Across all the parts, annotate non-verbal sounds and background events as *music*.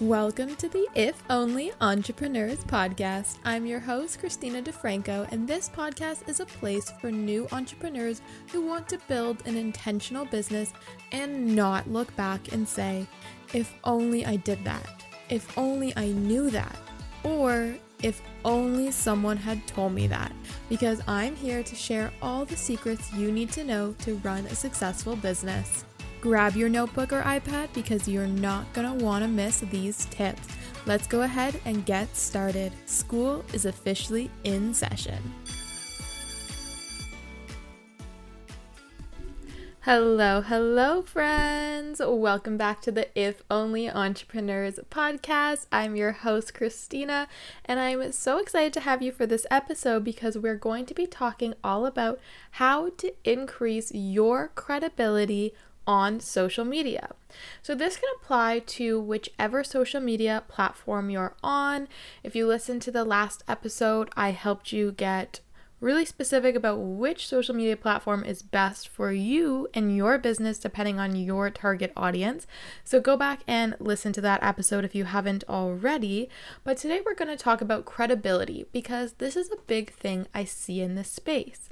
Welcome to the If Only Entrepreneurs podcast. I'm your host, Christina DeFranco, and this podcast is a place for new entrepreneurs who want to build an intentional business and not look back and say, if only I did that, if only I knew that, or if only someone had told me that, because I'm here to share all the secrets you need to know to run a successful business. Grab your notebook or iPad because you're not going to want to miss these tips. Let's go ahead and get started. School is officially in session. Hello, hello, friends. Welcome back to the If Only Entrepreneurs podcast. I'm your host, Christina, and I'm so excited to have you for this episode because we're going to be talking all about how to increase your credibility on social media. So, this can apply to whichever social media platform you're on. If you listen to the last episode, I helped you get really specific about which social media platform is best for you and your business depending on your target audience. So go back and listen to that episode if you haven't already. But today we're going to talk about credibility because this is a big thing I see in this space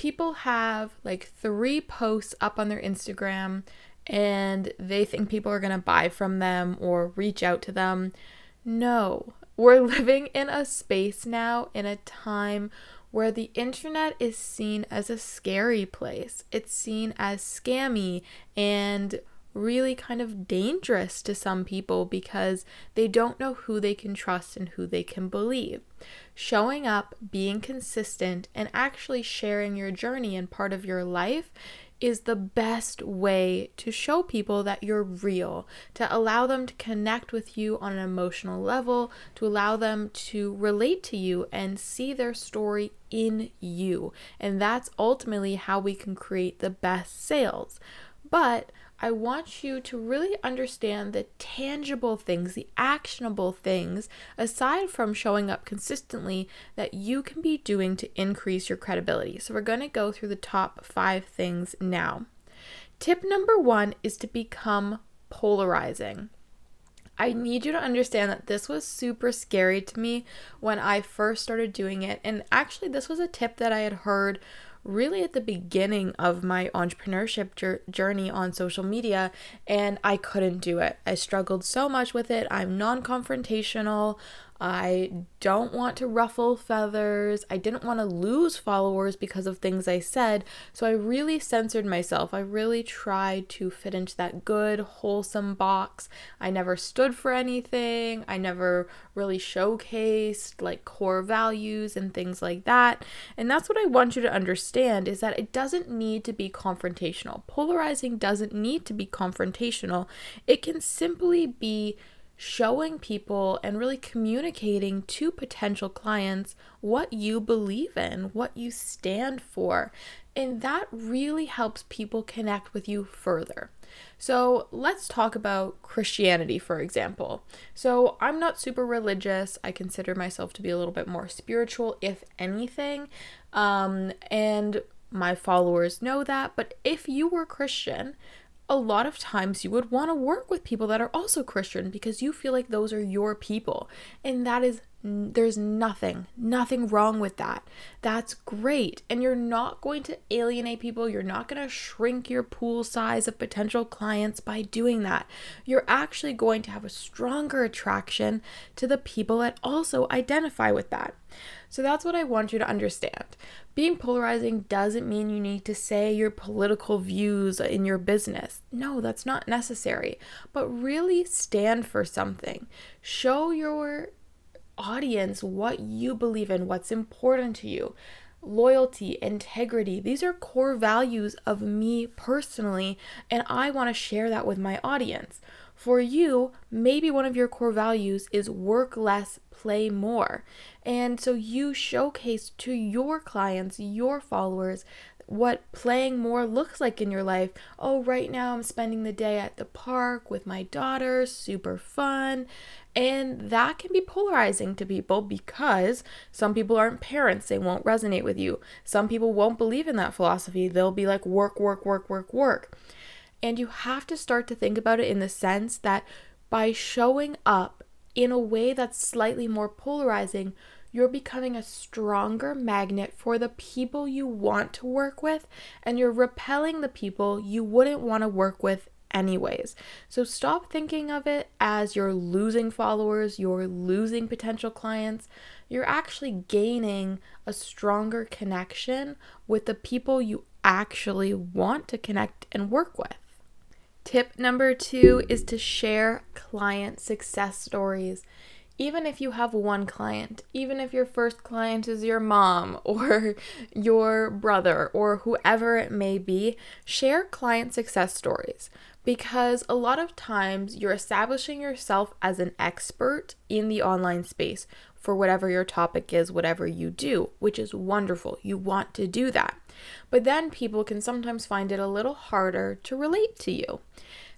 people have like three posts up on their Instagram and they think people are going to buy from them or reach out to them. No, we're *laughs* living in a space now, in a time where the internet is seen as a scary place. It's seen as scammy and really kind of dangerous to some people because they don't know who they can trust and who they can believe. Showing up, being consistent, and actually sharing your journey and part of your life is the best way to show people that you're real, to allow them to connect with you on an emotional level, to allow them to relate to you and see their story in you. And that's ultimately how we can create the best sales. But I want you to really understand the tangible things, the actionable things, aside from showing up consistently, that you can be doing to increase your credibility. So, we're going to go through the top five things now. Tip number one is to become polarizing. I need you to understand that this was super scary to me when I first started doing it. And actually, this was a tip that I had heard really at the beginning of my entrepreneurship journey on social media, and I couldn't do it. I struggled so much with it. I'm non confrontational. I don't want to ruffle feathers. I didn't want to lose followers because of things I said. So I really censored myself. I really tried to fit into that good, wholesome box. I never stood for anything. I never really showcased like core values and things like that. And that's what I want you to understand is that it doesn't need to be confrontational. Polarizing doesn't need to be confrontational. It can simply be showing people and really communicating to potential clients what you believe in, what you stand for. And that really helps people connect with you further. So let's talk about Christianity, for example. So I'm not super religious. I consider myself to be a little bit more spiritual, if anything. Um, and my followers know that. But if you were Christian, a lot of times you would want to work with people that are also Christian because you feel like those are your people. And that is, there's nothing, nothing wrong with that. That's great. And you're not going to alienate people. You're not going to shrink your pool size of potential clients by doing that. You're actually going to have a stronger attraction to the people that also identify with that. So that's what I want you to understand. Being polarizing doesn't mean you need to say your political views in your business. No, that's not necessary. But really stand for something. Show your audience what you believe in, what's important to you. Loyalty, integrity, these are core values of me personally, and I want to share that with my audience. For you, maybe one of your core values is work less, play more. And so you showcase to your clients, your followers, what playing more looks like in your life. Oh, right now I'm spending the day at the park with my daughter, super fun. And that can be polarizing to people because some people aren't parents, they won't resonate with you. Some people won't believe in that philosophy, they'll be like, work, work, work, work, work. And you have to start to think about it in the sense that by showing up in a way that's slightly more polarizing, you're becoming a stronger magnet for the people you want to work with, and you're repelling the people you wouldn't want to work with anyways. So stop thinking of it as you're losing followers, you're losing potential clients. You're actually gaining a stronger connection with the people you actually want to connect and work with. Tip number two is to share client success stories. Even if you have one client, even if your first client is your mom *laughs* or your brother or whoever it may be, share client success stories. Because a lot of times you're establishing yourself as an expert in the online space for whatever your topic is, whatever you do, which is wonderful. You want to do that. But then people can sometimes find it a little harder to relate to you.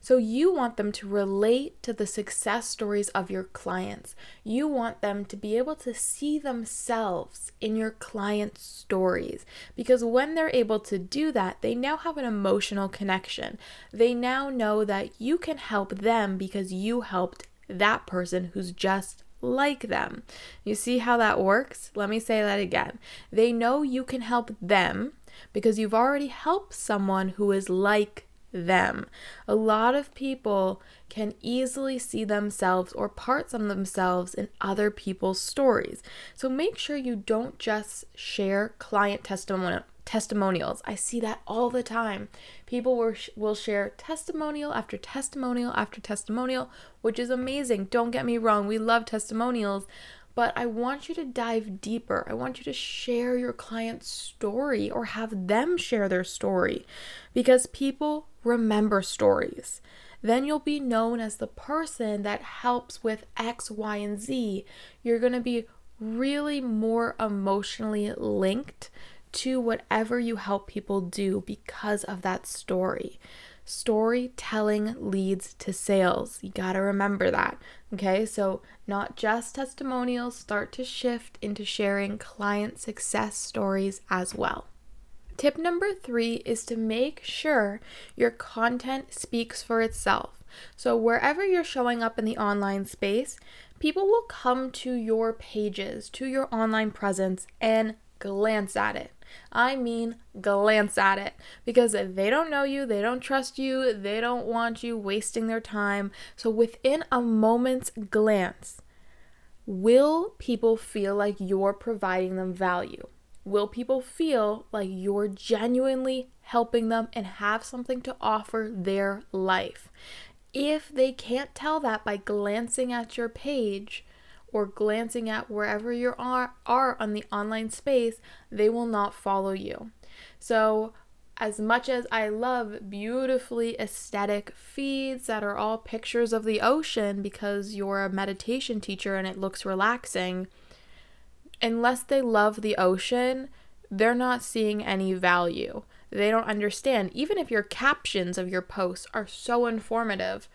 So you want them to relate to the success stories of your clients. You want them to be able to see themselves in your clients' stories because when they're able to do that, they now have an emotional connection. They now know that you can help them because you helped that person who's just like them. You see how that works? Let me say that again. They know you can help them because you've already helped someone who is like them. A lot of people can easily see themselves or parts of themselves in other people's stories. So make sure you don't just share client testimonial testimonials. I see that all the time. People will, will share testimonial after testimonial after testimonial, which is amazing. Don't get me wrong, we love testimonials, but I want you to dive deeper. I want you to share your client's story or have them share their story because people remember stories. Then you'll be known as the person that helps with X, Y, and Z. You're going to be really more emotionally linked to whatever you help people do because of that story. Storytelling leads to sales. You got to remember that. Okay, so not just testimonials, start to shift into sharing client success stories as well. Tip number three is to make sure your content speaks for itself. So, wherever you're showing up in the online space, people will come to your pages, to your online presence, and glance at it. I mean, glance at it because they don't know you, they don't trust you, they don't want you wasting their time. So, within a moment's glance, will people feel like you're providing them value? Will people feel like you're genuinely helping them and have something to offer their life? If they can't tell that by glancing at your page or glancing at wherever you are, are on the online space, they will not follow you. So, as much as I love beautifully aesthetic feeds that are all pictures of the ocean because you're a meditation teacher and it looks relaxing, unless they love the ocean, they're not seeing any value. They don't understand. Even if your captions of your posts are so informative,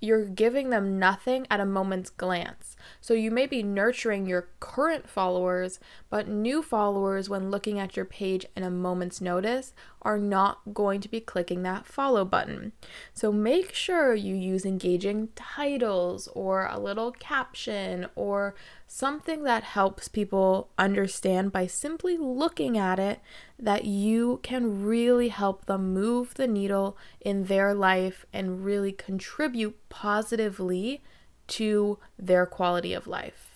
you're giving them nothing at a moment's glance. So you may be nurturing your current followers, but new followers, when looking at your page in a moment's notice, are not going to be clicking that follow button. So make sure you use engaging titles or a little caption or something that helps people understand by simply looking at it that you can really help them move the needle in their life and really contribute positively to their quality of life.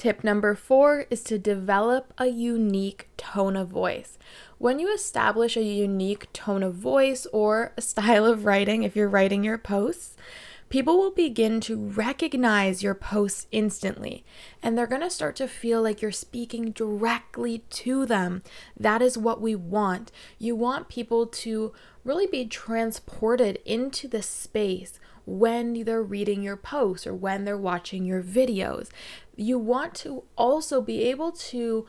Tip number four is to develop a unique tone of voice. When you establish a unique tone of voice or a style of writing, if you're writing your posts, people will begin to recognize your posts instantly and they're going to start to feel like you're speaking directly to them. That is what we want. You want people to really be transported into the space when they're reading your posts or when they're watching your videos. You want to also be able to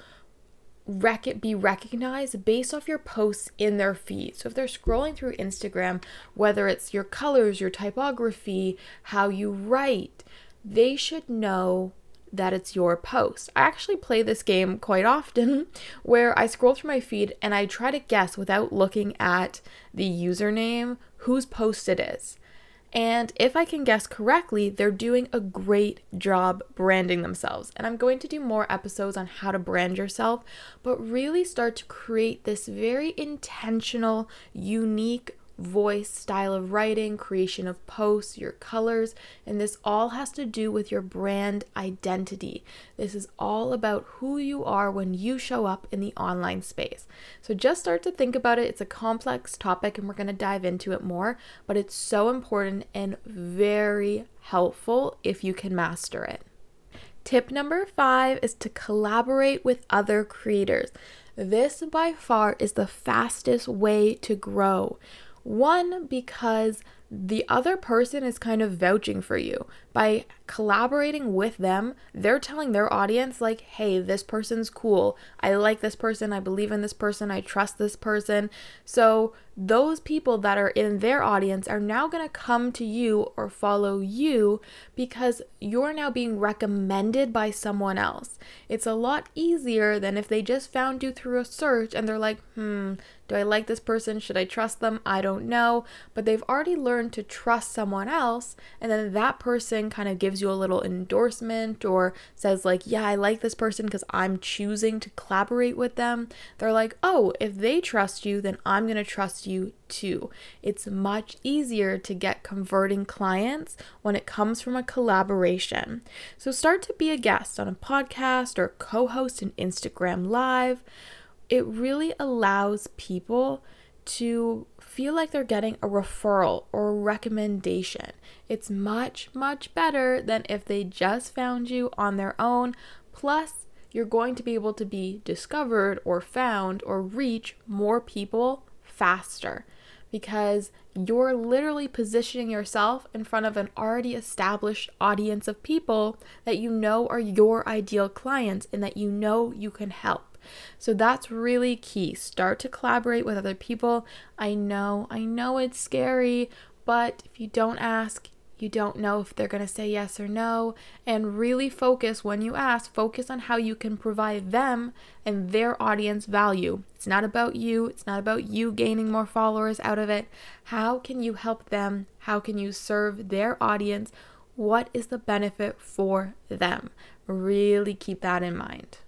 rec- be recognized based off your posts in their feed. So if they're scrolling through Instagram, whether it's your colors, your typography, how you write, they should know that it's your post. I actually play this game quite often *laughs* where I scroll through my feed and I try to guess without looking at the username whose post it is. And if I can guess correctly, they're doing a great job branding themselves. And I'm going to do more episodes on how to brand yourself, but really start to create this very intentional, unique voice, style of writing, creation of posts, your colors, and this all has to do with your brand identity. This is all about who you are when you show up in the online space. So just start to think about it. It's a complex topic and we're going to dive into it more, but it's so important and very helpful if you can master it. Tip number five is to collaborate with other creators. This by far is the fastest way to grow. One, because the other person is kind of vouching for you. By collaborating with them, they're telling their audience, like, hey, this person's cool. I like this person. I believe in this person. I trust this person. So, those people that are in their audience are now going to come to you or follow you because you're now being recommended by someone else. It's a lot easier than if they just found you through a search and they're like, hmm, do I like this person? Should I trust them? I don't know. But they've already learned to trust someone else, and then that person kind of gives you a little endorsement or says, like, yeah, I like this person because I'm choosing to collaborate with them. They're like, oh, if they trust you, then I'm going to trust you too. It's much easier to get converting clients when it comes from a collaboration. So start to be a guest on a podcast or co host an Instagram Live it really allows people to feel like they're getting a referral or a recommendation. It's much, much better than if they just found you on their own. Plus, you're going to be able to be discovered or found or reach more people faster because you're literally positioning yourself in front of an already established audience of people that you know are your ideal clients and that you know you can help. So that's really key. Start to collaborate with other people. I know, I know it's scary, but if you don't ask, you don't know if they're going to say yes or no. And really focus when you ask, focus on how you can provide them and their audience value. It's not about you, it's not about you gaining more followers out of it. How can you help them? How can you serve their audience? What is the benefit for them? Really keep that in mind.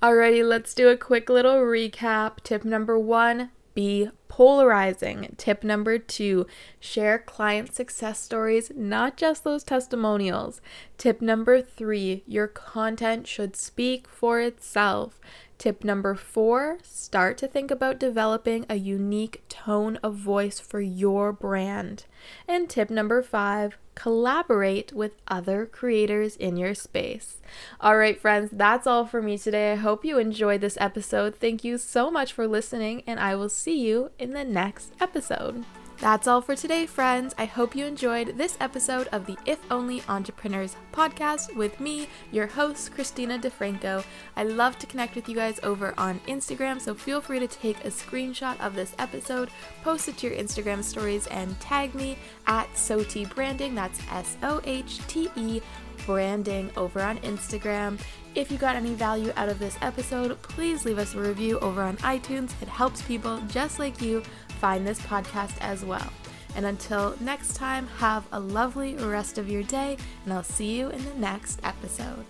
Alrighty, let's do a quick little recap. Tip number one be polarizing. Tip number two share client success stories, not just those testimonials. Tip number three your content should speak for itself. Tip number four start to think about developing a unique tone of voice for your brand. And tip number five collaborate with other creators in your space. All right, friends, that's all for me today. I hope you enjoyed this episode. Thank you so much for listening, and I will see you in the next episode. That's all for today, friends. I hope you enjoyed this episode of the If Only Entrepreneurs podcast with me, your host, Christina DeFranco. I love to connect with you guys over on Instagram, so feel free to take a screenshot of this episode, post it to your Instagram stories, and tag me at SOHTE Branding. That's S O H T E branding over on Instagram. If you got any value out of this episode, please leave us a review over on iTunes. It helps people just like you find this podcast as well. And until next time, have a lovely rest of your day, and I'll see you in the next episode.